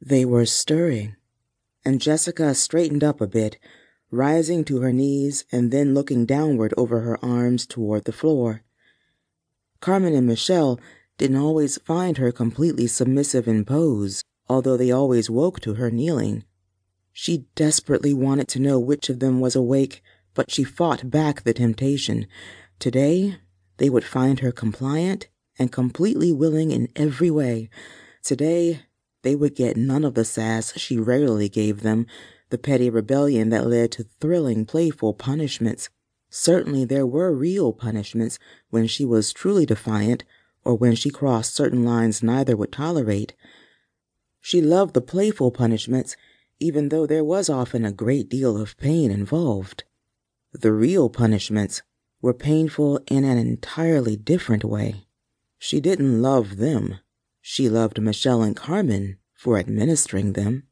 They were stirring, and Jessica straightened up a bit, rising to her knees and then looking downward over her arms toward the floor. Carmen and Michele didn't always find her completely submissive in pose, although they always woke to her kneeling. She desperately wanted to know which of them was awake, but she fought back the temptation. Today, they would find her compliant and completely willing in every way. Today, they would get none of the sass she regularly gave them, the petty rebellion that led to thrilling, playful punishments. Certainly, there were real punishments when she was truly defiant or when she crossed certain lines neither would tolerate. She loved the playful punishments, even though there was often a great deal of pain involved. The real punishments were painful in an entirely different way. She didn't love them. She loved Michele and Carmen for administering them.